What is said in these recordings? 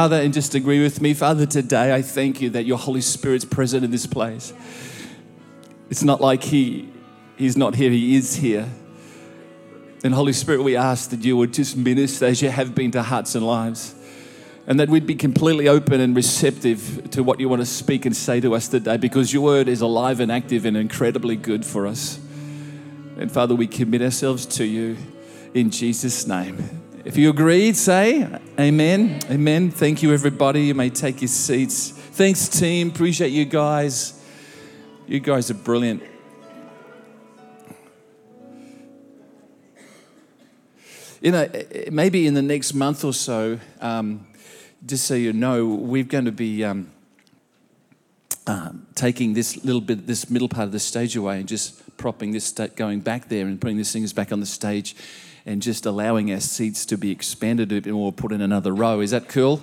Father, and just agree with me. Father, today I thank you that your Holy Spirit's present in this place. It's not like he, he's not here, he is here. And Holy Spirit, we ask that you would just minister as you have been to hearts and lives. And that we'd be completely open and receptive to what you want to speak and say to us today because your word is alive and active and incredibly good for us. And Father, we commit ourselves to you in Jesus' name. If you agreed, say amen. Amen. Thank you, everybody. You may take your seats. Thanks, team. Appreciate you guys. You guys are brilliant. You know, maybe in the next month or so, um, just so you know, we're going to be um, um, taking this little bit, this middle part of the stage away and just propping this, going back there and putting these things back on the stage and just allowing our seats to be expanded a bit more, put in another row. Is that cool?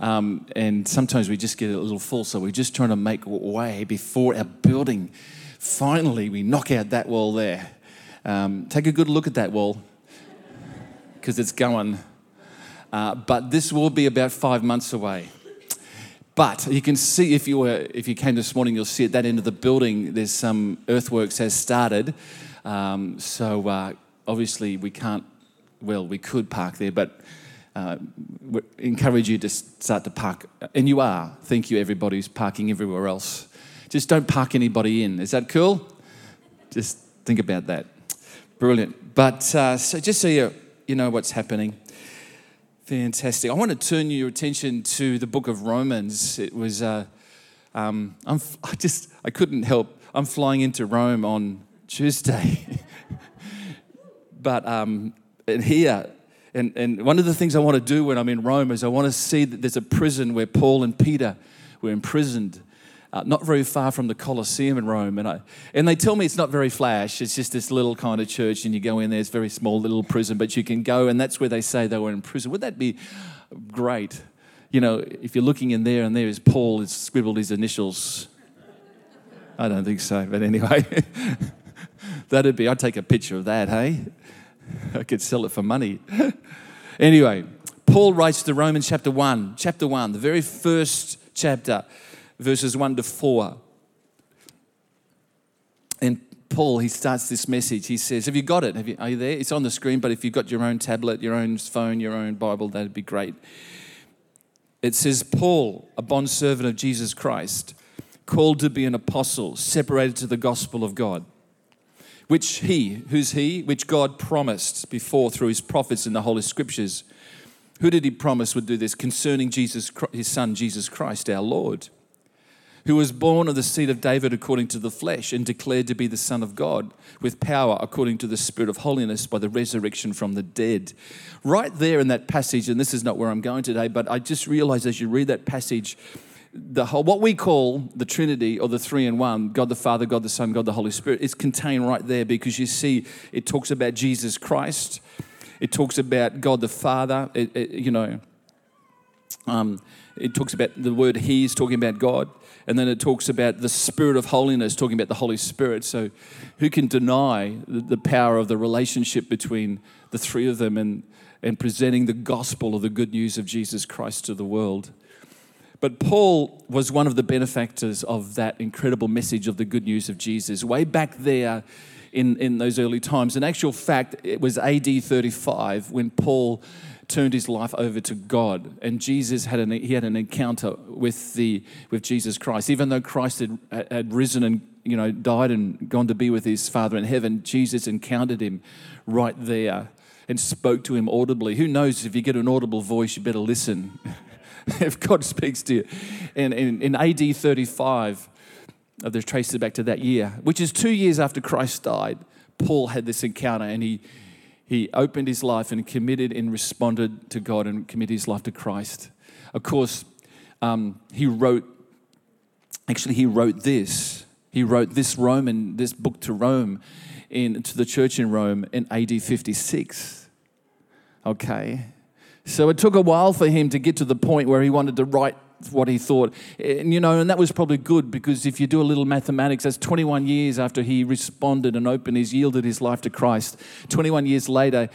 Um, and sometimes we just get a little full, so we're just trying to make way before our building. Finally, we knock out that wall there. Um, take a good look at that wall because it's going. Uh, but this will be about five months away. But you can see if you were if you came this morning, you'll see at that end of the building there's some earthworks has started. Um, so uh, obviously we can't, well, we could park there, but uh, encourage you to start to park. And you are. Thank you, everybody who's parking everywhere else. Just don't park anybody in. Is that cool? Just think about that. Brilliant. But uh, so just so you, you know what's happening. Fantastic. I want to turn your attention to the book of Romans. It was, uh, um, I'm, I just, I couldn't help. I'm flying into Rome on Tuesday. but um, and here, and, and one of the things I want to do when I'm in Rome is I want to see that there's a prison where Paul and Peter were imprisoned. Uh, not very far from the Colosseum in Rome. And, I, and they tell me it's not very flash. It's just this little kind of church, and you go in there, it's very small little prison, but you can go, and that's where they say they were in prison. Would that be great? You know, if you're looking in there, and there is Paul has scribbled his initials. I don't think so, but anyway, that'd be, I'd take a picture of that, hey? I could sell it for money. anyway, Paul writes to Romans chapter 1, chapter 1, the very first chapter, verses 1 to 4. And Paul, he starts this message. He says, Have you got it? You, are you there? It's on the screen, but if you've got your own tablet, your own phone, your own Bible, that'd be great. It says, Paul, a bondservant of Jesus Christ, called to be an apostle, separated to the gospel of God which he, who's he, which God promised before through his prophets in the Holy Scriptures. Who did he promise would do this? Concerning Jesus, his son, Jesus Christ, our Lord, who was born of the seed of David according to the flesh and declared to be the Son of God with power according to the Spirit of holiness by the resurrection from the dead. Right there in that passage, and this is not where I'm going today, but I just realized as you read that passage, the whole, what we call the Trinity or the three in one, God the Father, God the Son, God the Holy Spirit, is contained right there because you see it talks about Jesus Christ, it talks about God the Father, it, it, you know, um, it talks about the word He is talking about God, and then it talks about the Spirit of holiness, talking about the Holy Spirit. So, who can deny the, the power of the relationship between the three of them and, and presenting the gospel of the good news of Jesus Christ to the world? But Paul was one of the benefactors of that incredible message of the good news of Jesus way back there in, in those early times. In actual fact, it was AD 35 when Paul turned his life over to God, and Jesus had an, he had an encounter with, the, with Jesus Christ. Even though Christ had, had risen and you know, died and gone to be with his Father in heaven, Jesus encountered him right there and spoke to him audibly. Who knows if you get an audible voice, you better listen. if God speaks to you. And in, AD 35, uh, they've traced it back to that year, which is two years after Christ died, Paul had this encounter and he, he opened his life and committed and responded to God and committed his life to Christ. Of course, um, he wrote, actually, he wrote this. He wrote this Roman, this book to Rome, in, to the church in Rome in AD 56. Okay. So it took a while for him to get to the point where he wanted to write what he thought. And you know, and that was probably good because if you do a little mathematics, that's 21 years after he responded and opened his, yielded his life to Christ. 21 years later,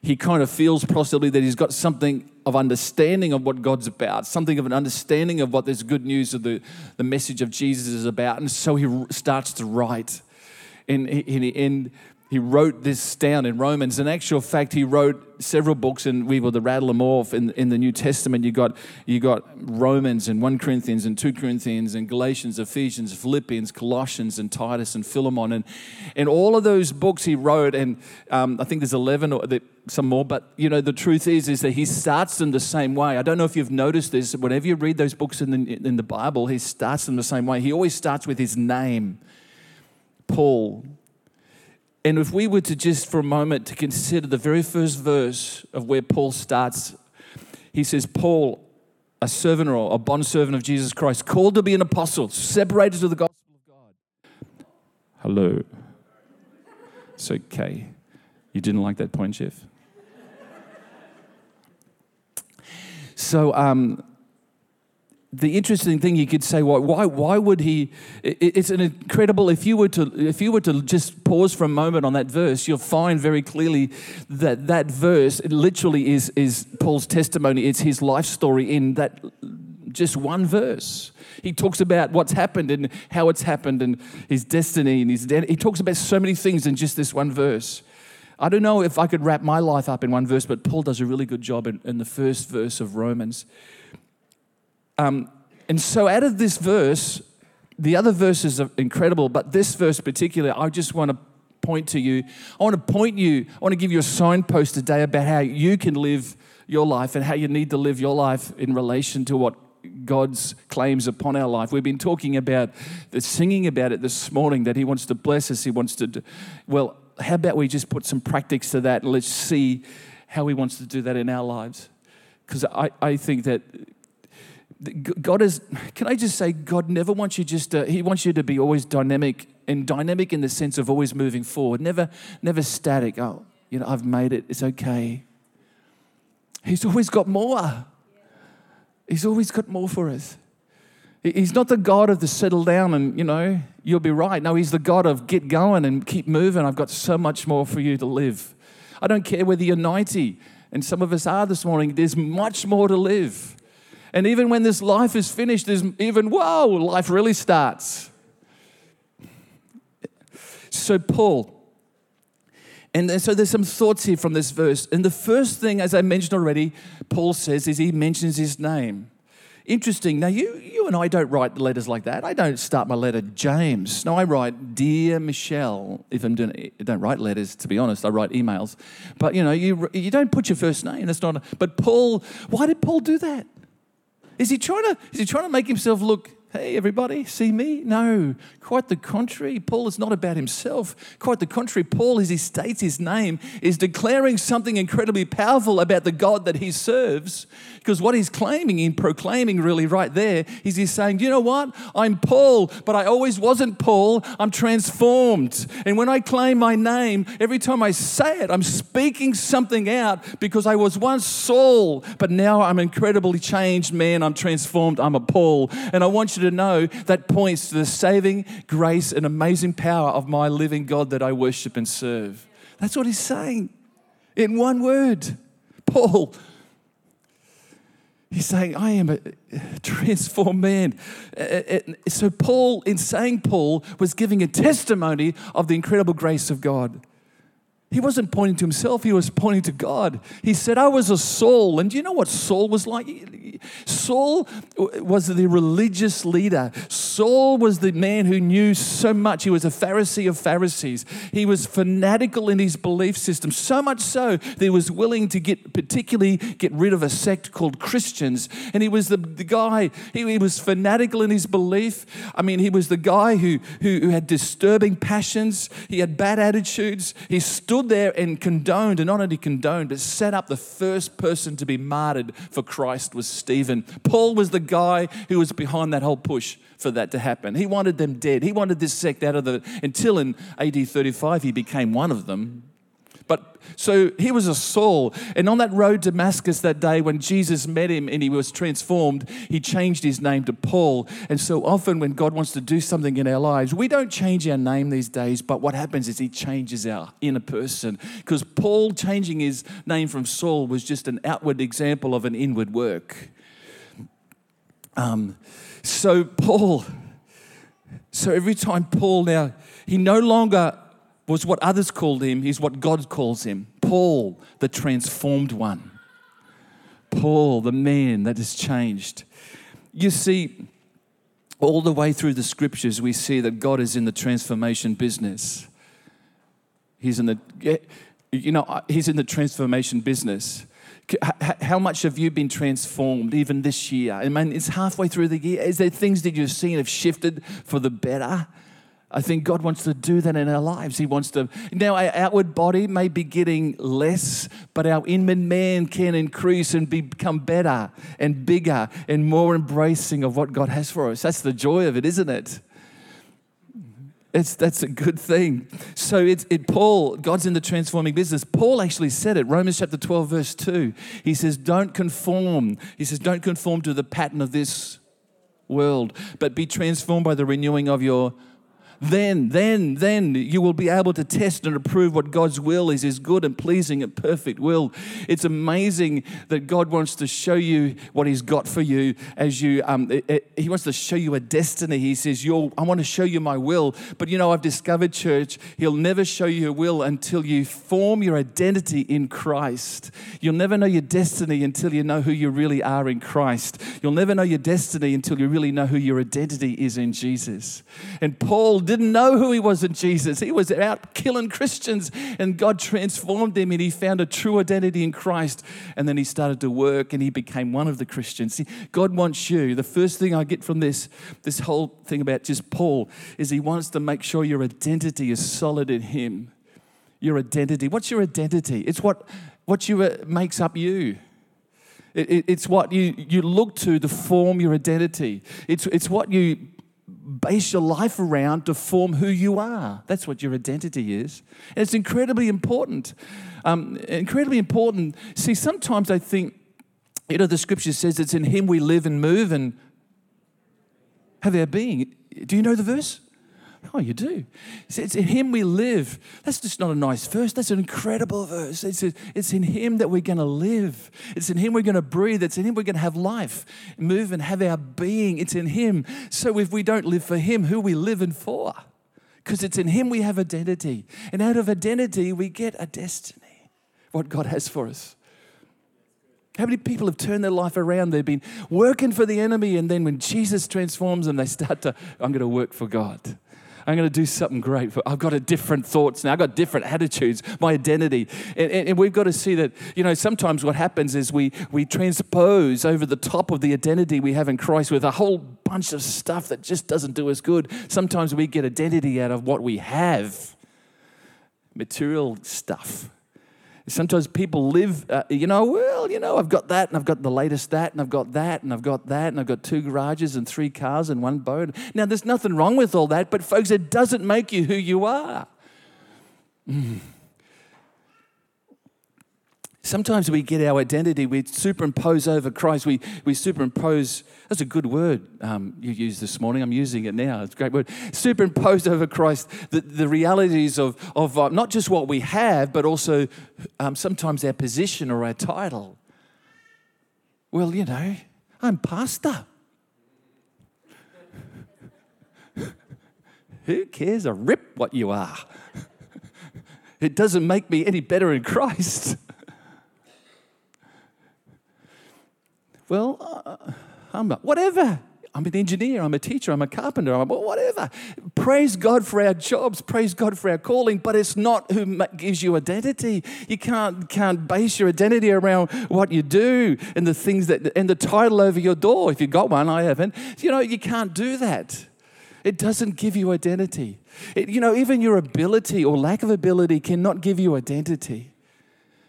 he kind of feels possibly that he's got something of understanding of what God's about, something of an understanding of what this good news of the, the message of Jesus is about. And so he starts to write. And, and, and he wrote this down in Romans. In actual fact, he wrote several books, and we will to rattle them off. In, in the New Testament, you got you got Romans and 1 Corinthians and 2 Corinthians and Galatians, Ephesians, Philippians, Colossians, and Titus and Philemon, and and all of those books he wrote. And um, I think there's 11 or some more. But you know, the truth is is that he starts them the same way. I don't know if you've noticed this. Whenever you read those books in the in the Bible, he starts them the same way. He always starts with his name, Paul and if we were to just for a moment to consider the very first verse of where Paul starts, he says, Paul, a servant or a bondservant of Jesus Christ, called to be an apostle, separated to the gospel of God. Hello. It's okay. You didn't like that point, Jeff? So, um, the interesting thing you could say, why, why, why would he? It's an incredible. If you were to, if you were to just pause for a moment on that verse, you'll find very clearly that that verse literally is is Paul's testimony. It's his life story in that just one verse. He talks about what's happened and how it's happened and his destiny and his. He talks about so many things in just this one verse. I don't know if I could wrap my life up in one verse, but Paul does a really good job in, in the first verse of Romans. Um, and so, out of this verse, the other verses are incredible, but this verse particularly, I just want to point to you. I want to point you, I want to give you a signpost today about how you can live your life and how you need to live your life in relation to what God's claims upon our life. We've been talking about the singing about it this morning that He wants to bless us. He wants to do. Well, how about we just put some practice to that and let's see how He wants to do that in our lives? Because I, I think that God is, can I just say, God never wants you just to, He wants you to be always dynamic and dynamic in the sense of always moving forward, never, never static. Oh, you know, I've made it, it's okay. He's always got more. He's always got more for us. He's not the God of the settle down and, you know, you'll be right. No, He's the God of get going and keep moving. I've got so much more for you to live. I don't care whether you're 90, and some of us are this morning, there's much more to live. And even when this life is finished, there's even, whoa, life really starts. So, Paul, and so there's some thoughts here from this verse. And the first thing, as I mentioned already, Paul says is he mentions his name. Interesting. Now, you, you and I don't write letters like that. I don't start my letter James. No, I write Dear Michelle. If I'm doing, I don't write letters, to be honest. I write emails. But, you know, you, you don't put your first name. That's not, but Paul, why did Paul do that? Is he trying to, is he trying to make himself look Hey, everybody, see me? No, quite the contrary. Paul is not about himself. Quite the contrary. Paul, as he states his name, is declaring something incredibly powerful about the God that he serves. Because what he's claiming in proclaiming, really, right there, is he's saying, You know what? I'm Paul, but I always wasn't Paul. I'm transformed. And when I claim my name, every time I say it, I'm speaking something out because I was once Saul, but now I'm an incredibly changed man. I'm transformed. I'm a Paul. And I want you to know that points to the saving grace and amazing power of my living God that I worship and serve. That's what he's saying in one word. Paul, He's saying, I am a transformed man. Uh, uh, so, Paul, in saying Paul, was giving a testimony of the incredible grace of God. He wasn't pointing to himself, he was pointing to God. He said, I was a Saul. And do you know what Saul was like? Saul was the religious leader. Saul was the man who knew so much. He was a Pharisee of Pharisees. He was fanatical in his belief system, so much so that he was willing to get, particularly, get rid of a sect called Christians. And he was the, the guy, he, he was fanatical in his belief. I mean, he was the guy who, who, who had disturbing passions, he had bad attitudes. He stood stood there and condoned, and not only condoned, but set up the first person to be martyred for Christ was Stephen. Paul was the guy who was behind that whole push for that to happen. He wanted them dead. He wanted this sect out of the, until in AD 35 he became one of them. But so he was a Saul. And on that road to Damascus that day, when Jesus met him and he was transformed, he changed his name to Paul. And so often, when God wants to do something in our lives, we don't change our name these days, but what happens is he changes our inner person. Because Paul changing his name from Saul was just an outward example of an inward work. Um, so, Paul, so every time Paul now, he no longer was what others called him, he's what God calls him Paul, the transformed one. Paul, the man that has changed. You see, all the way through the scriptures, we see that God is in the transformation business. He's in the, you know, uh, he's in the transformation business. How much have you been transformed even this year? I mean, it's halfway through the year. Is there things that you've seen have shifted for the better? I think God wants to do that in our lives. He wants to. Now, our outward body may be getting less, but our inward man can increase and become better and bigger and more embracing of what God has for us. That's the joy of it, isn't it? It's, that's a good thing. So it's it Paul, God's in the transforming business. Paul actually said it, Romans chapter 12, verse 2. He says, Don't conform. He says, Don't conform to the pattern of this world, but be transformed by the renewing of your then, then, then you will be able to test and approve what God's will is, his good and pleasing and perfect will. It's amazing that God wants to show you what he's got for you as you, um, it, it, he wants to show you a destiny. He says, You'll, I want to show you my will. But you know, I've discovered, church, he'll never show you a will until you form your identity in Christ. You'll never know your destiny until you know who you really are in Christ. You'll never know your destiny until you really know who your identity is in Jesus. And Paul didn't know who he was in Jesus. He was out killing Christians, and God transformed him, and he found a true identity in Christ. And then he started to work, and he became one of the Christians. See, God wants you. The first thing I get from this, this whole thing about just Paul, is he wants to make sure your identity is solid in him. Your identity. What's your identity? It's what, what you, uh, makes up you. it's what you, you look to to form your identity. It's, it's what you base your life around to form who you are. That's what your identity is. And it's incredibly important. Um, incredibly important. See, sometimes I think, you know, the scripture says it's in Him we live and move and have our being. Do you know the verse? Oh, you do. It's in Him we live. That's just not a nice verse. That's an incredible verse. It's, it's in Him that we're going to live. It's in Him we're going to breathe. It's in Him we're going to have life, move, and have our being. It's in Him. So if we don't live for Him, who are we living for? Because it's in Him we have identity. And out of identity, we get a destiny, what God has for us. How many people have turned their life around? They've been working for the enemy, and then when Jesus transforms them, they start to, I'm going to work for God. I'm going to do something great. I've got a different thoughts now. I've got different attitudes, my identity. And, and, and, we've got to see that, you know, sometimes what happens is we, we transpose over the top of the identity we have in Christ with a whole bunch of stuff that just doesn't do us good. Sometimes we get identity out of what we have, material stuff. Sometimes people live, uh, you know, well, you know, I've got that and I've got the latest that and I've got that and I've got that and I've got two garages and three cars and one boat. Now, there's nothing wrong with all that, but folks, it doesn't make you who you are. Mm. Sometimes we get our identity, we superimpose over Christ. We, we superimpose, that's a good word um, you used this morning. I'm using it now. It's a great word. Superimpose over Christ the, the realities of, of uh, not just what we have, but also um, sometimes our position or our title. Well, you know, I'm pastor. Who cares a rip what you are? It doesn't make me any better in Christ. Well, uh, I'm not, whatever. I'm an engineer, I'm a teacher, I'm a carpenter, I'm a, whatever. Praise God for our jobs, praise God for our calling, but it's not who gives you identity. You can't, can't base your identity around what you do and the things that, and the title over your door. If you've got one, I haven't. You know, you can't do that. It doesn't give you identity. It, you know, even your ability or lack of ability cannot give you identity.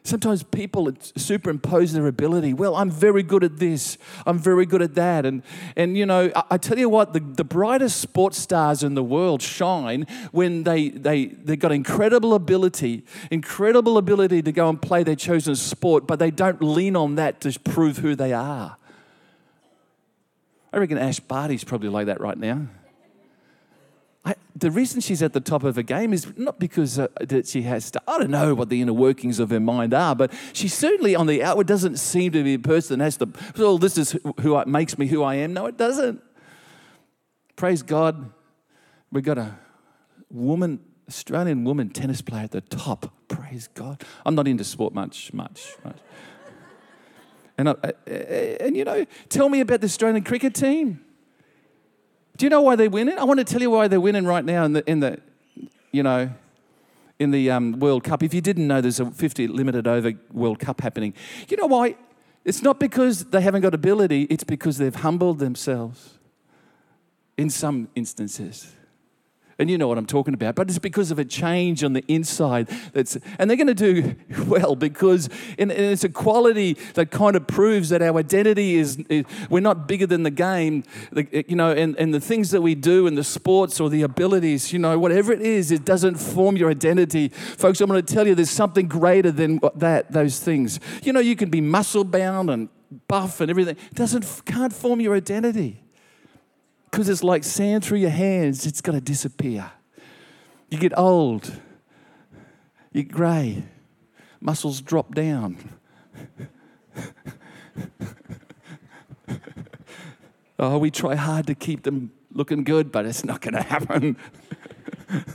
Sometimes people superimpose their ability. Well, I'm very good at this. I'm very good at that. And, and you know, I, I, tell you what, the, the brightest sports stars in the world shine when they, they, they've got incredible ability, incredible ability to go and play their chosen sport, but they don't lean on that to prove who they are. I reckon Ash Barty's probably like that right now. I, the reason she's at the top of her game is not because uh, that she has to, I don't know what the inner workings of her mind are, but she certainly on the outward doesn't seem to be a person that has to, well, this is who I, makes me who I am. No, it doesn't. Praise God. We've got a woman, Australian woman tennis player at the top. Praise God. I'm not into sport much, much, much. And, I, and you know, tell me about the Australian cricket team. Do you know why they're winning? I want to tell you why they're winning right now in the, in the you know, in the um, World Cup. If you didn't know, there's a 50 limited over World Cup happening. You know why? It's not because they haven't got ability, it's because they've humbled themselves in some instances. And you know what I'm talking about. But it's because of a change on the inside. That's, and they're going to do well because and, and it's a quality that kind of proves that our identity is, is, we're not bigger than the game. You know, and, and the things that we do and the sports or the abilities, you know, whatever it is, it doesn't form your identity. Folks, I'm going to tell you there's something greater than that, those things. You know, you can be muscle bound and buff and everything. It doesn't, can't form your identity because it's like sand through your hands, it's going to disappear. You get old, you get grey, muscles drop down. oh, we try hard to keep them looking good, but it's not going to happen.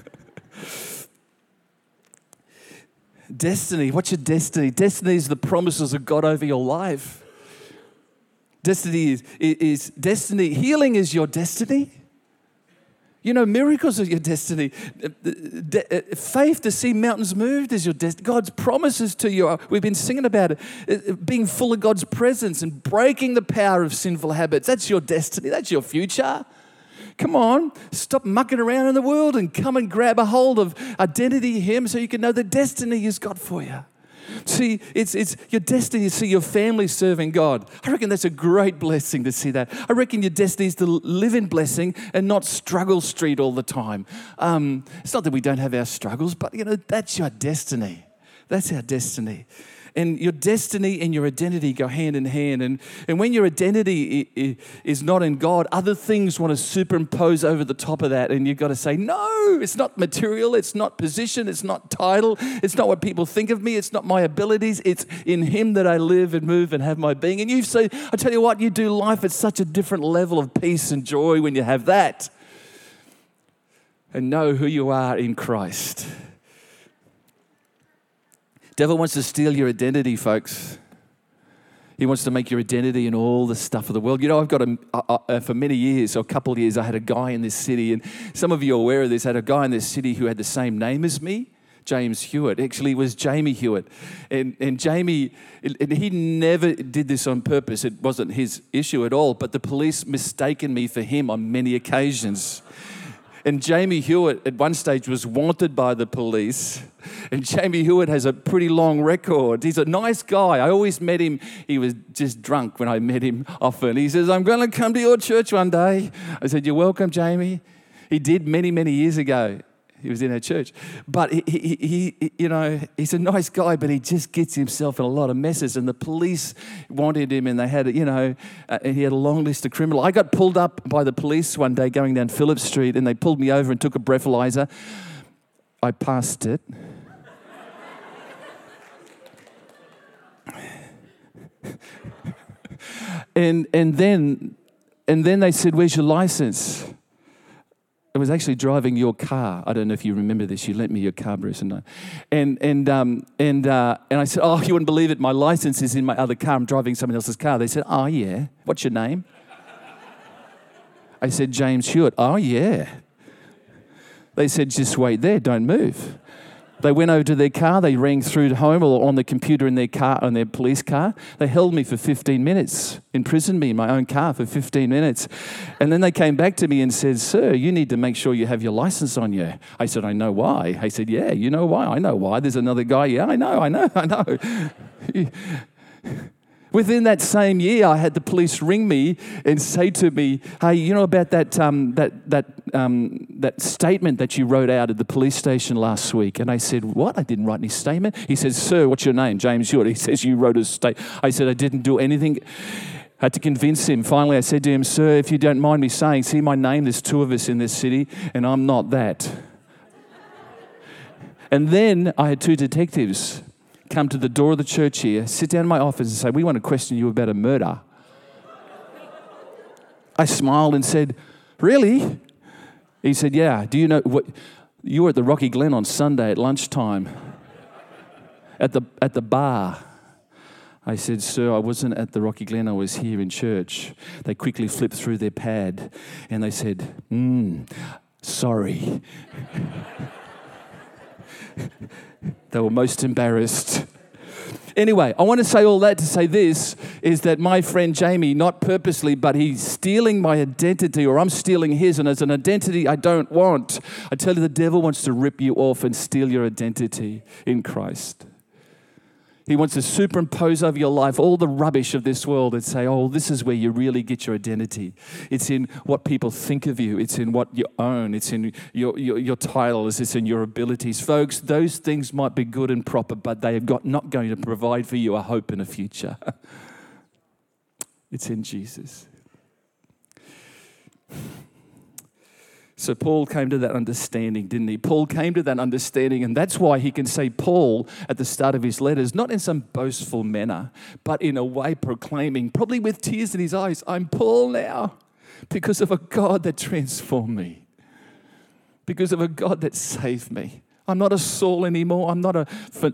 destiny, what's your destiny? Destiny is the promises of God over your life. Destiny is, is destiny. Healing is your destiny. You know, miracles are your destiny. Uh, faith to see mountains moved is your destiny. God's promises to you. Uh, we've been singing about it. Uh, being full of God's presence and breaking the power of sinful habits. That's your destiny. That's your future. Come on, stop mucking around in the world and come and grab a hold of identity Him so you can know the destiny He's got for you. See, it's, it's your destiny to see your family serving God. I reckon that's a great blessing to see that. I reckon your destiny is to live in blessing and not struggle street all the time. Um, it's not that we don't have our struggles, but you know, that's your destiny. That's our destiny and your destiny and your identity go hand in hand. And, and when your identity is not in God, other things want to superimpose over the top of that. And you've got to say, no, it's not material, it's not position, it's not title, it's not what people think of me, it's not my abilities, it's in Him that I live and move and have my being. And you say, I tell you what, you do life at such a different level of peace and joy when you have that. And know who you are in Christ. Devil wants to steal your identity, folks. He wants to make your identity and all the stuff of the world. You know, I've got a, a, a, uh, for many years, or a couple of years, I had a guy in this city, and some of you are aware of this. I had a guy in this city who had the same name as me, James Hewitt. Actually, was Jamie Hewitt, and and Jamie, and he never did this on purpose. It wasn't his issue at all. But the police mistaken me for him on many occasions. And Jamie Hewitt at one stage was wanted by the police. And Jamie Hewitt has a pretty long record. He's a nice guy. I always met him. He was just drunk when I met him often. He says, I'm going to come to your church one day. I said, You're welcome, Jamie. He did many, many years ago. He was in our church. But he, he, he, you know, he's a nice guy, but he just gets himself in a lot of messes. And the police wanted him, and they had, you know, uh, he had a long list of criminals. I got pulled up by the police one day going down Phillip Street, and they pulled me over and took a breathalyzer. I passed it. and and then and then they said, "Where's your license?" I was actually driving your car. I don't know if you remember this. You lent me your car, Bruce, and I, and and um, and uh, and I said, "Oh, you wouldn't believe it. My license is in my other car. I'm driving someone else's car." They said, "Oh yeah. What's your name?" I said, "James Hewitt." Oh yeah. They said, "Just wait there. Don't move." They went over to their car, they rang through home or on the computer in their car, on their police car. They held me for 15 minutes, imprisoned me in my own car for 15 minutes. And then they came back to me and said, Sir, you need to make sure you have your license on you. I said, I know why. I said, Yeah, you know why? I know why. There's another guy. Yeah, I know, I know, I know. Within that same year, I had the police ring me and say to me, "Hey, you know about that um, that that um, that statement that you wrote out at the police station last week?" And I said, "What? I didn't write any statement." He says, "Sir, what's your name?" James Hewitt. He says, "You wrote a state." I said, "I didn't do anything." Had to convince him. Finally, I said to him, "Sir, if you don't mind me saying, see my name. There's two of us in this city, and I'm not that." and then I had two detectives come to the door of the church here, sit down in my office and say, We want to question you about a murder. I smiled and said, Really? He said, Yeah. Do you know what? You were at the Rocky Glen on Sunday at lunchtime at the, at the bar. I said, Sir, I wasn't at the Rocky Glen, I was here in church. They quickly flipped through their pad and they said, Hmm, sorry. they were most embarrassed. Anyway, I want to say all that to say this is that my friend Jamie, not purposely, but he's stealing my identity, or I'm stealing his, and as an identity I don't want. I tell you, the devil wants to rip you off and steal your identity in Christ. He wants to superimpose over your life all the rubbish of this world and say, oh, this is where you really get your identity. It's in what people think of you, it's in what you own, it's in your, your, your titles, it's in your abilities. Folks, those things might be good and proper, but they are got, not going to provide for you a hope and a future. it's in Jesus. So Paul came to that understanding, didn't he? Paul came to that understanding, and that's why he can say Paul at the start of his letters, not in some boastful manner, but in a way proclaiming, probably with tears in his eyes, I'm Paul now because of a God that transformed me, because of a God that saved me. I'm not a Saul anymore. I'm not a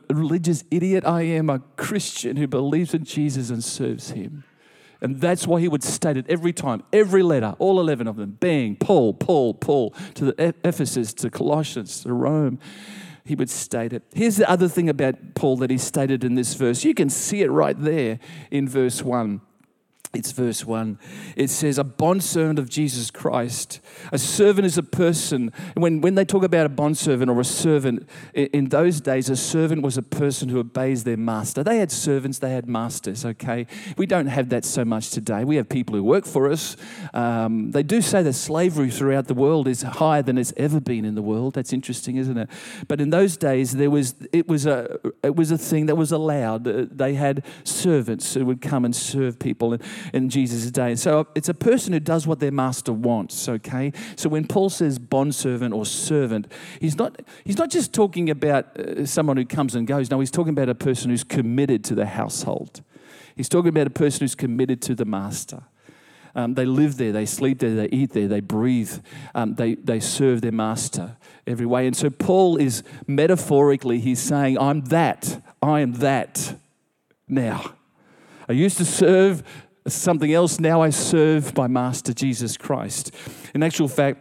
religious idiot. I am a Christian who believes in Jesus and serves him. And that's why he would state it every time, every letter, all 11 of them, bang, Paul, Paul, Paul, to the Ephesus, to Colossians, to Rome. He would state it. Here's the other thing about Paul that he stated in this verse. You can see it right there in verse 1. It's verse 1. It says, A bondservant of Jesus Christ. A servant is a person. When, when they talk about a bondservant or a servant, in those days, a servant was a person who obeys their master. They had servants, they had masters, okay? We don't have that so much today. We have people who work for us. Um, they do say that slavery throughout the world is higher than it's ever been in the world. That's interesting, isn't it? But in those days, there was, it, was a, it was a thing that was allowed. They had servants who would come and serve people. And, in Jesus' day. So it's a person who does what their master wants, okay? So when Paul says bondservant or servant, he's not, he's not just talking about uh, someone who comes and goes. No, he's talking about a person who's committed to the household. He's talking about a person who's committed to the master. Um, they live there, they sleep there, they eat there, they breathe, um, they, they serve their master every way. And so Paul is metaphorically, he's saying, I'm that, I am that now. I used to serve something else. Now I serve my Master Jesus Christ. In actual fact,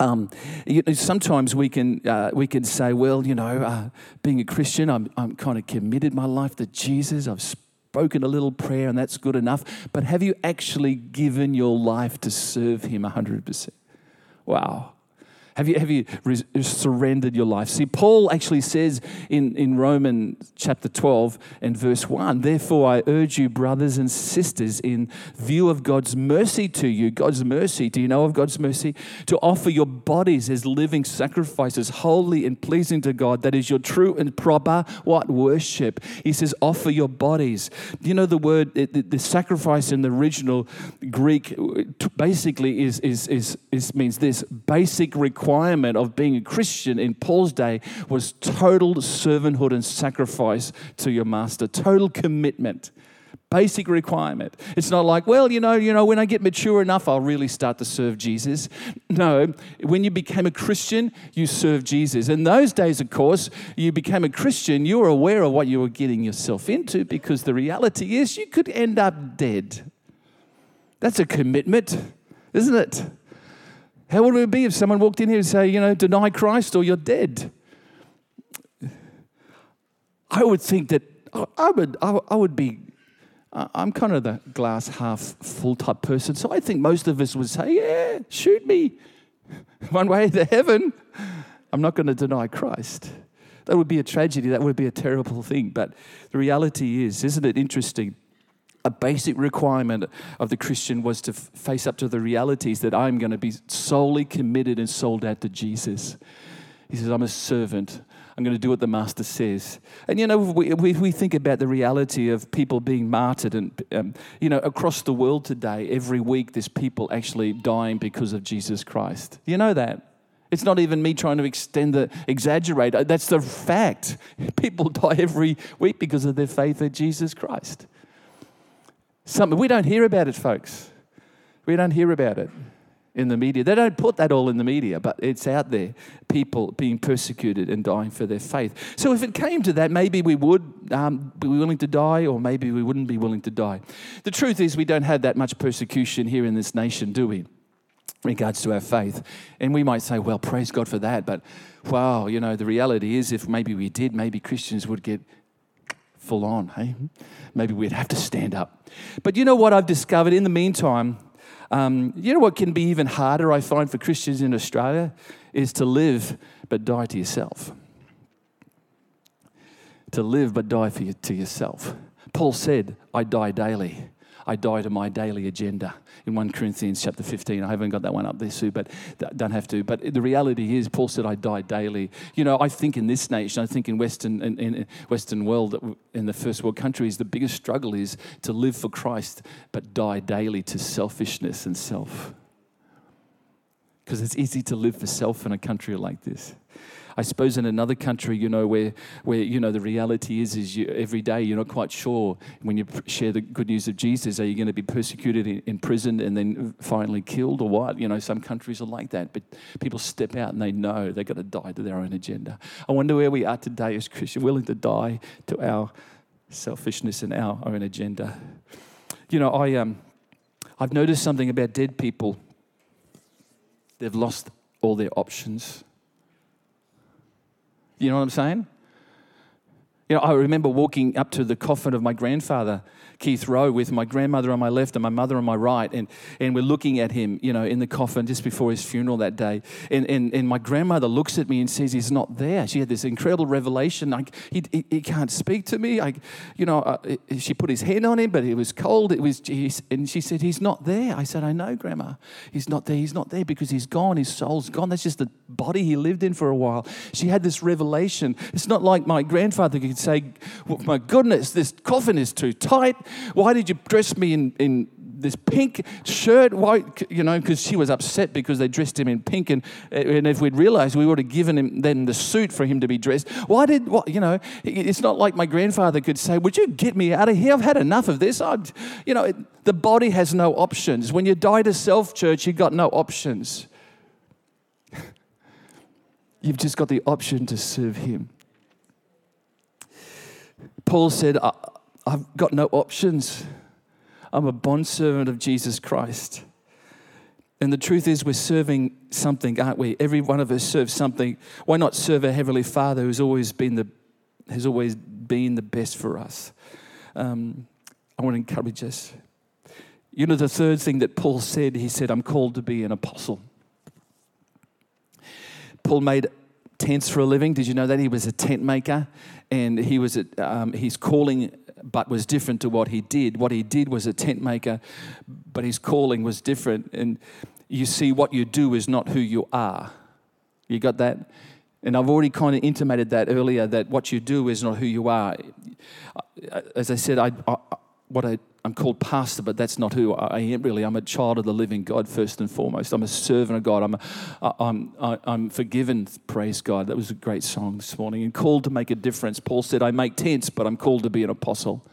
um, you know, sometimes we can uh, we can say, well, you know, uh, being a Christian, I'm I'm kind of committed my life to Jesus. I've spoken a little prayer, and that's good enough. But have you actually given your life to serve Him hundred percent? Wow. Have you, have you surrendered your life? See, Paul actually says in, in Romans chapter 12 and verse 1 Therefore, I urge you, brothers and sisters, in view of God's mercy to you, God's mercy, do you know of God's mercy? To offer your bodies as living sacrifices, holy and pleasing to God. That is your true and proper what? Worship. He says, offer your bodies. Do you know the word, the, the sacrifice in the original Greek uh, basically is, is, is, is means this basic requirement requirement of being a Christian in Paul's day was total servanthood and sacrifice to your master, total commitment. Basic requirement. It's not like, well, you know, you know, when I get mature enough, I'll really start to serve Jesus. No, when you became a Christian, you served Jesus. In those days, of course, you became a Christian, you were aware of what you were getting yourself into because the reality is you could end up dead. That's a commitment, isn't it? How would it be if someone walked in here and say, you know, deny Christ or you're dead? I would think that I would, I would be, I'm kind of the glass half full type person. So I think most of us would say, yeah, shoot me one way to heaven. I'm not going to deny Christ. That would be a tragedy. That would be a terrible thing. But the reality is, isn't it interesting? A basic requirement of the Christian was to face up to the realities that I'm going to be solely committed and sold out to Jesus. He says, I'm a servant. I'm going to do what the master says. And you know, we, we, we think about the reality of people being martyred, and um, you know, across the world today, every week there's people actually dying because of Jesus Christ. You know that? It's not even me trying to extend the exaggerate. That's the fact. People die every week because of their faith in Jesus Christ. Something we don't hear about it, folks. We don't hear about it in the media. They don't put that all in the media, but it's out there. People being persecuted and dying for their faith. So if it came to that, maybe we would um, be willing to die, or maybe we wouldn't be willing to die. The truth is, we don't have that much persecution here in this nation, do we? In regards to our faith. And we might say, well, praise God for that. But wow, you know, the reality is if maybe we did, maybe Christians would get full on, hey? Maybe we'd have to stand up. But you know what I've discovered in the meantime? Um, you know what can be even harder, I find, for Christians in Australia? Is to live but die to yourself. To live but die for you, to yourself. Paul said, I die daily. I die to my daily agenda in 1 Corinthians chapter 15. I haven't got that one up there, Sue, but don't have to. But the reality is, Paul said, I die daily. You know, I think in this nation, I think in Western, in, in Western world, in the first world countries, the biggest struggle is to live for Christ, but die daily to selfishness and self. Because it's easy to live for self in a country like this. I suppose in another country, you know, where, where you know, the reality is, is you, every day you're not quite sure when you share the good news of Jesus, are you going to be persecuted, imprisoned, and then finally killed or what? You know, some countries are like that, but people step out and they know they've got to die to their own agenda. I wonder where we are today as Christians, willing to die to our selfishness and our own agenda. You know, I, um, I've noticed something about dead people. They've lost all their options. You know what I'm saying? You know, I remember walking up to the coffin of my grandfather Keith Rowe with my grandmother on my left and my mother on my right. And, and we're looking at him, you know, in the coffin just before his funeral that day. And, and, and my grandmother looks at me and says, He's not there. She had this incredible revelation. Like, he, he, he can't speak to me. I, you know, uh, she put his hand on him, but it was cold. It was, and she said, He's not there. I said, I know, Grandma. He's not there. He's not there because he's gone. His soul's gone. That's just the body he lived in for a while. She had this revelation. It's not like my grandfather could say, well, My goodness, this coffin is too tight. Why did you dress me in, in this pink shirt? Why, you know, because she was upset because they dressed him in pink. And, and if we'd realized, we would have given him then the suit for him to be dressed. Why did, what, you know, it's not like my grandfather could say, Would you get me out of here? I've had enough of this. I'd, you know, it, the body has no options. When you die to self, church, you've got no options. You've just got the option to serve him. Paul said, I've got no options. I'm a bondservant of Jesus Christ. And the truth is, we're serving something, aren't we? Every one of us serves something. Why not serve a Heavenly Father who's always been the, has always been the best for us? Um, I want to encourage us. You know, the third thing that Paul said, he said, I'm called to be an apostle. Paul made tents for a living. Did you know that? He was a tent maker and he was, at, um, his calling but was different to what he did. What he did was a tent maker, but his calling was different. And you see, what you do is not who you are. You got that? And I've already kind of intimated that earlier that what you do is not who you are. As I said, I, I what I I'm called pastor, but that's not who I am really. I'm a child of the living God first and foremost. I'm a servant of God. I'm, a, I'm, I'm forgiven, praise God. That was a great song this morning. And called to make a difference. Paul said, I make tents, but I'm called to be an apostle.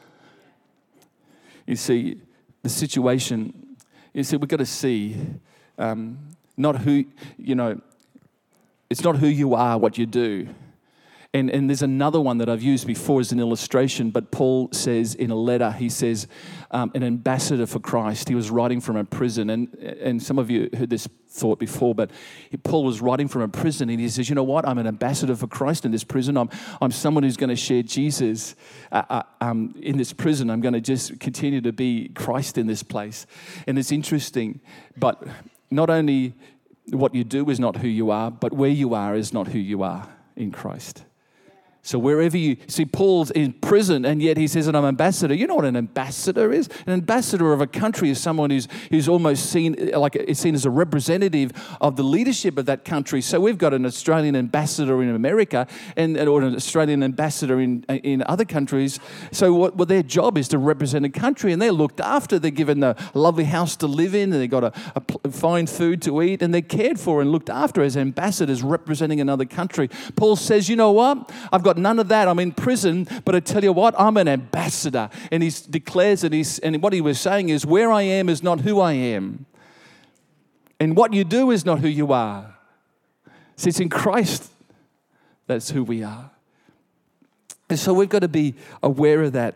You see, the situation, you see, we've got to see um, not who, you know, it's not who you are, what you do. And, and there's another one that I've used before as an illustration, but Paul says in a letter, he says, um, an ambassador for Christ. He was writing from a prison. And, and some of you heard this thought before, but Paul was writing from a prison and he says, You know what? I'm an ambassador for Christ in this prison. I'm, I'm someone who's going to share Jesus uh, uh, um, in this prison. I'm going to just continue to be Christ in this place. And it's interesting, but not only what you do is not who you are, but where you are is not who you are in Christ. So wherever you see Paul's in prison and yet he says that I'm ambassador. You know what an ambassador is? An ambassador of a country is someone who's who's almost seen like is seen as a representative of the leadership of that country. So we've got an Australian ambassador in America and or an Australian ambassador in in other countries. So what well, their job is to represent a country and they're looked after. They're given a lovely house to live in and they've got a, a fine food to eat and they're cared for and looked after as ambassadors representing another country. Paul says, you know what? I've got got none of that. I'm in prison, but I tell you what, I'm an ambassador. And he declares that he's, and what he was saying is, where I am is not who I am. And what you do is not who you are. See, it's in Christ that's who we are. And so we've got to be aware of that.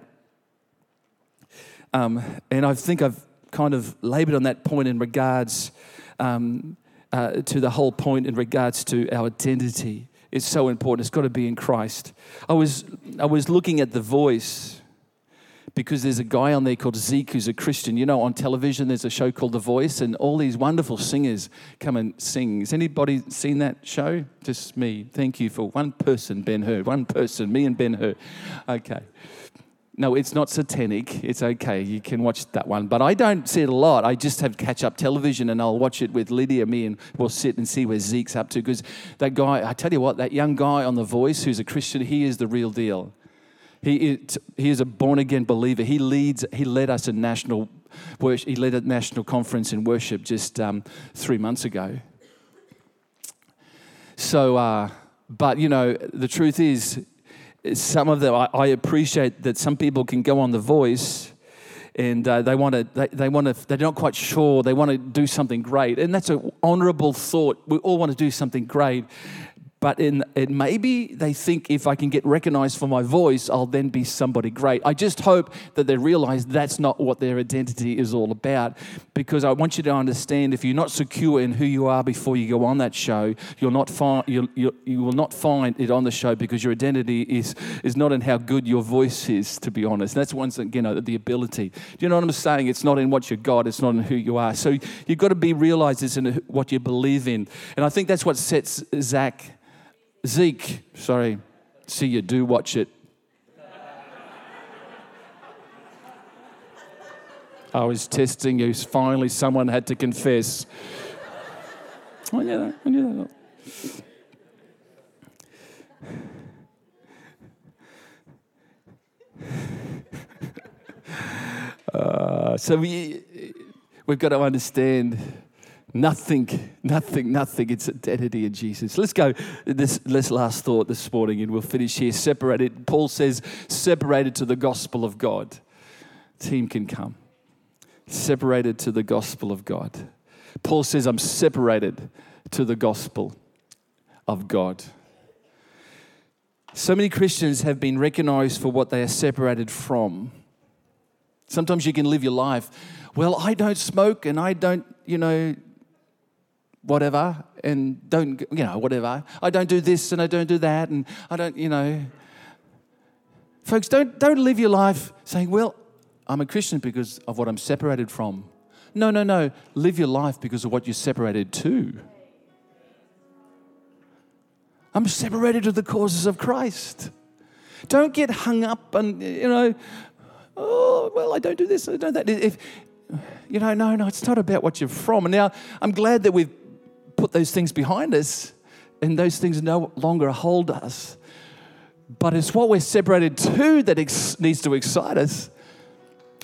Um, and I think I've kind of labored on that point in regards um, uh, to the whole point in regards to our identity is so important. It's got to be in Christ. I was, I was looking at The Voice because there's a guy on there called Zeke who's a Christian. You know, on television there's a show called The Voice, and all these wonderful singers come and sing. Has anybody seen that show? Just me. Thank you for one person, Ben Hur. One person, me and Ben Hur. Okay. No, it's not satanic. It's okay. You can watch that one. But I don't see it a lot. I just have catch up television and I'll watch it with Lydia, me, and we'll sit and see where Zeke's up to. Because that guy, I tell you what, that young guy on The Voice who's a Christian, he is the real deal. He is, he is a born again believer. He leads, he led us a national worship, he led a national conference in worship just um, three months ago. So, uh, but you know, the truth is, some of them, I, I appreciate that some people can go on The Voice and uh, they want to they, they want to they're not quite sure they want to do something great. And that's an honorable thought. We all want to do something great but in, maybe they think if I can get recognized for my voice, I'll then be somebody great. I just hope that they realize that's not what their identity is all about. Because I want you to understand if you're not secure in who you are before you go on that show, you'll not find, you'll, you'll, you will not find it on the show because your identity is, is not in how good your voice is, to be honest. That's once again you know, the ability. Do you know what I'm saying? It's not in what you got, it's not in who you are. So you've got to be realized it's in what you believe in. And I think that's what sets Zach Zeke, sorry, see you do watch it. I was testing you. Finally, someone had to confess. I knew that. I knew that. Uh, so we, we've got to understand Nothing, nothing, nothing. It's identity in Jesus. Let's go this, this last thought this morning and we'll finish here. Separated, Paul says, separated to the gospel of God. Team can come. Separated to the gospel of God. Paul says, I'm separated to the gospel of God. So many Christians have been recognized for what they are separated from. Sometimes you can live your life, well, I don't smoke and I don't, you know, whatever and don't, you know, whatever. I don't do this and I don't do that and I don't, you know. Folks, don't, don't live your life saying, well, I'm a Christian because of what I'm separated from. No, no, no. Live your life because of what you're separated to. I'm separated to the causes of Christ. Don't get hung up and, you know, oh, well, I don't do this, I don't do that. If, you know, no, no, it's not about what you're from. And now I'm glad that we've put those things behind us and those things no longer hold us. But it's what we're separated to that ex- needs to excite us.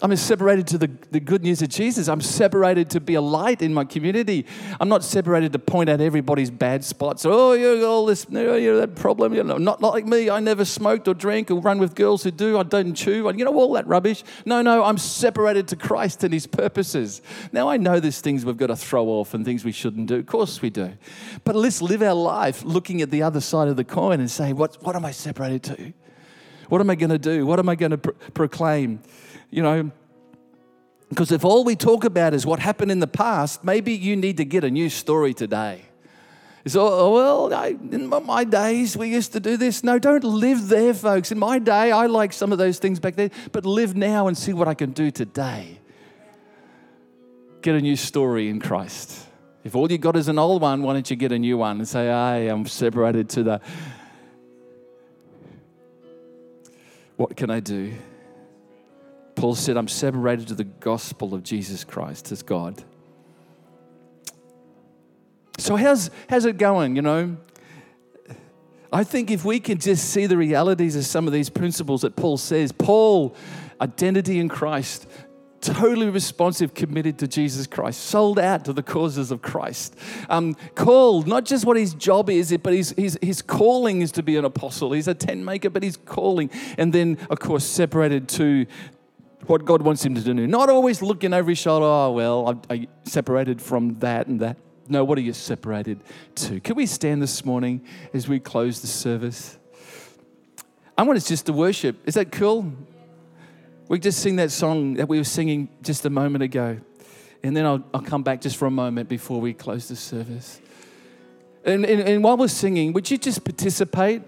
I'm separated to the, the good news of Jesus. I'm separated to be a light in my community. I'm not separated to point out everybody's bad spots. Oh, you're all this, you're that problem. You know, not, like me. I never smoked or drank or run with girls who do. I don't chew. You know, all that rubbish. No, no, I'm separated to Christ and his purposes. Now, I know there's things we've got to throw off and things we shouldn't do. Of course we do. But let's live our life looking at the other side of the coin and say, what, what am I separated to? What am I going to do? What am I going to pro- proclaim? You know, because if all we talk about is what happened in the past, maybe you need to get a new story today. So, oh, well, I, in my days, we used to do this. No, don't live there, folks. In my day, I like some of those things back there, but live now and see what I can do today. Get a new story in Christ. If all you got is an old one, why don't you get a new one and say, I am separated to the What can I do? Paul said, I'm separated to the gospel of Jesus Christ as God. So, how's, how's it going? You know, I think if we can just see the realities of some of these principles that Paul says, Paul, identity in Christ, totally responsive, committed to Jesus Christ, sold out to the causes of Christ, um, called, not just what his job is, but his, his, his calling is to be an apostle. He's a tent maker, but he's calling. And then, of course, separated to what God wants him to do. Not always looking over his shoulder, oh, well, I, I separated from that and that. No, what are you separated to? Can we stand this morning as we close the service? I want us just to worship. Is that cool? We just sing that song that we were singing just a moment ago. And then I'll, I'll come back just for a moment before we close the service. And, and, and while we're singing, would you just participate?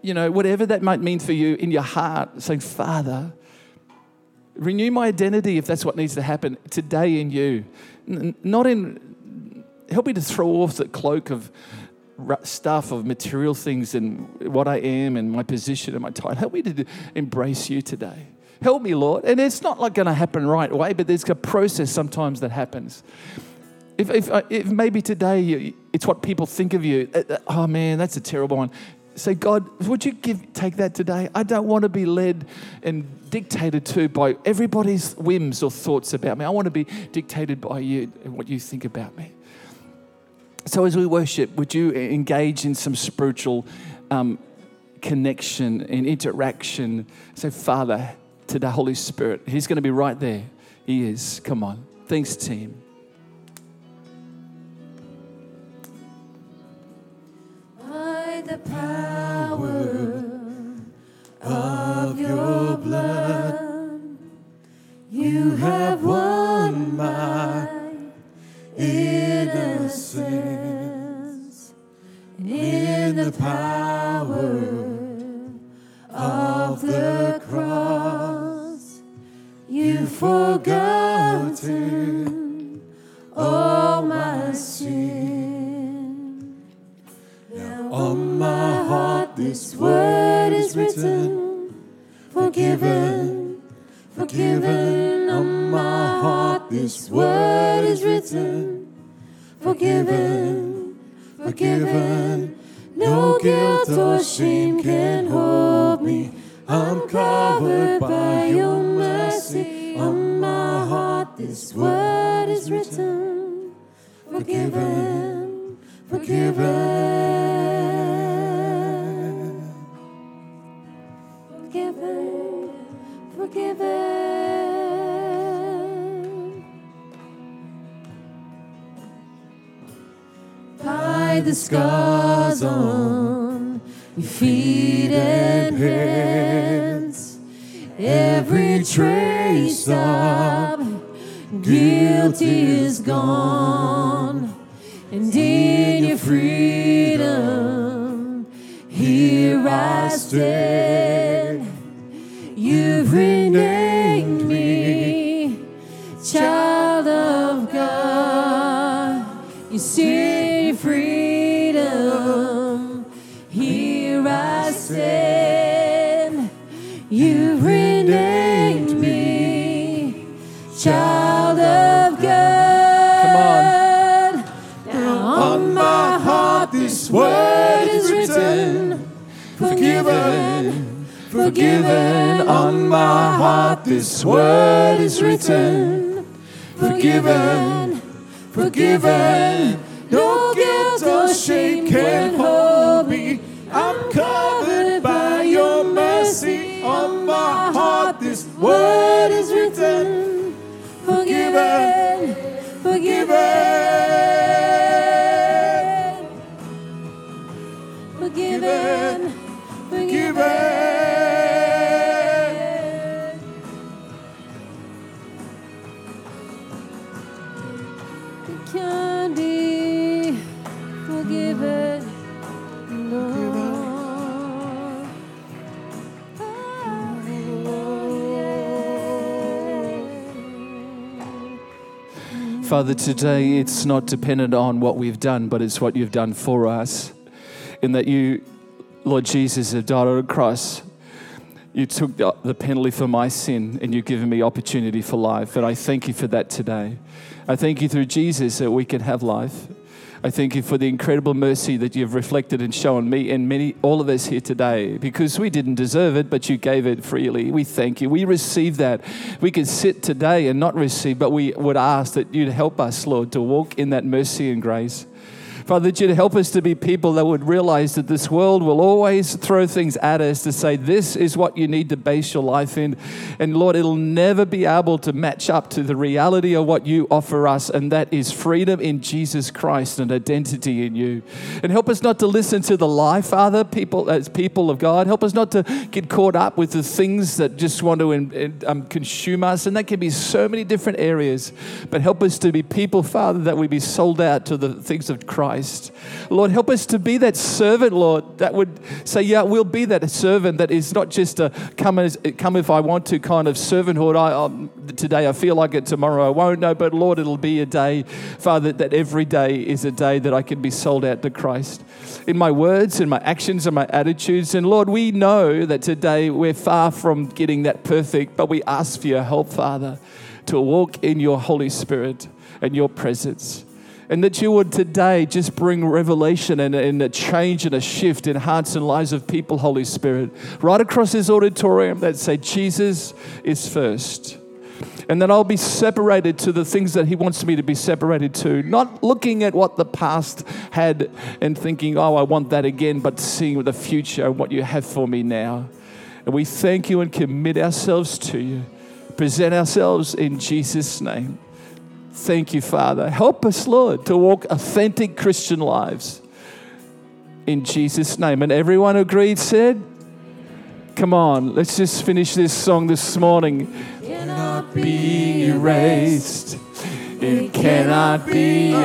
You know, whatever that might mean for you in your heart, saying, Father, renew my identity if that's what needs to happen today in you. N- not in, help me to throw off the cloak of stuff of material things and what I am and my position and my title. Help me to embrace you today. Help me, Lord. And it's not like going to happen right away, but there's a process sometimes that happens. If, if, uh, if maybe today you, it's what people think of you, uh, uh, oh man, that's a terrible one. Say, God, would you give, take that today? I don't want to be led and dictated to by everybody's whims or thoughts about me. I want to be dictated by you and what you think about me. So, as we worship, would you engage in some spiritual um, connection and interaction? Say, Father, to the Holy Spirit. He's going to be right there. He is. Come on. Thanks, team. The power every trace of guilt is gone, and in your freedom, here I stand. Forgiven, on my heart this word is written. Forgiven, forgiven. No guilt or shame can Can be forgiven. Lord. Father, today it's not dependent on what we've done, but it's what you've done for us. In that you, Lord Jesus, have died on a cross. You took the, penalty for my sin and you've given me opportunity for life. And I thank you for that today. I thank you through Jesus that we can have life. I thank you for the incredible mercy that you've reflected and shown me and many, all of us here today, because we didn't deserve it, but you gave it freely. We thank you. We receive that. We could sit today and not receive, but we would ask that you'd help us, Lord, to walk in that mercy and grace. Father, that you'd help us to be people that would realize that this world will always throw things at us to say, this is what you need to base your life in. And Lord, it'll never be able to match up to the reality of what you offer us, and that is freedom in Jesus Christ and identity in you. And help us not to listen to the lie, Father, people as people of God. Help us not to get caught up with the things that just want to in- um, consume us. And that can be so many different areas. But help us to be people, Father, that we be sold out to the things of Christ. Lord, help us to be that servant, Lord, that would say, Yeah, we'll be that servant that is not just a come, as, come if I want to kind of servanthood. I, um, today I feel like it, tomorrow I won't. No, but Lord, it'll be a day, Father, that every day is a day that I can be sold out to Christ in my words, in my actions, and my attitudes. And Lord, we know that today we're far from getting that perfect, but we ask for your help, Father, to walk in your Holy Spirit and your presence. And that you would today just bring revelation and, and a change and a shift in hearts and lives of people, Holy Spirit, right across this auditorium that say, Jesus is first. And that I'll be separated to the things that He wants me to be separated to. Not looking at what the past had and thinking, oh, I want that again, but seeing the future and what you have for me now. And we thank you and commit ourselves to you. Present ourselves in Jesus' name. Thank you, Father. Help us, Lord, to walk authentic Christian lives. In Jesus' name. And everyone agreed, said, Come on, let's just finish this song this morning. Cannot Be erased. It cannot be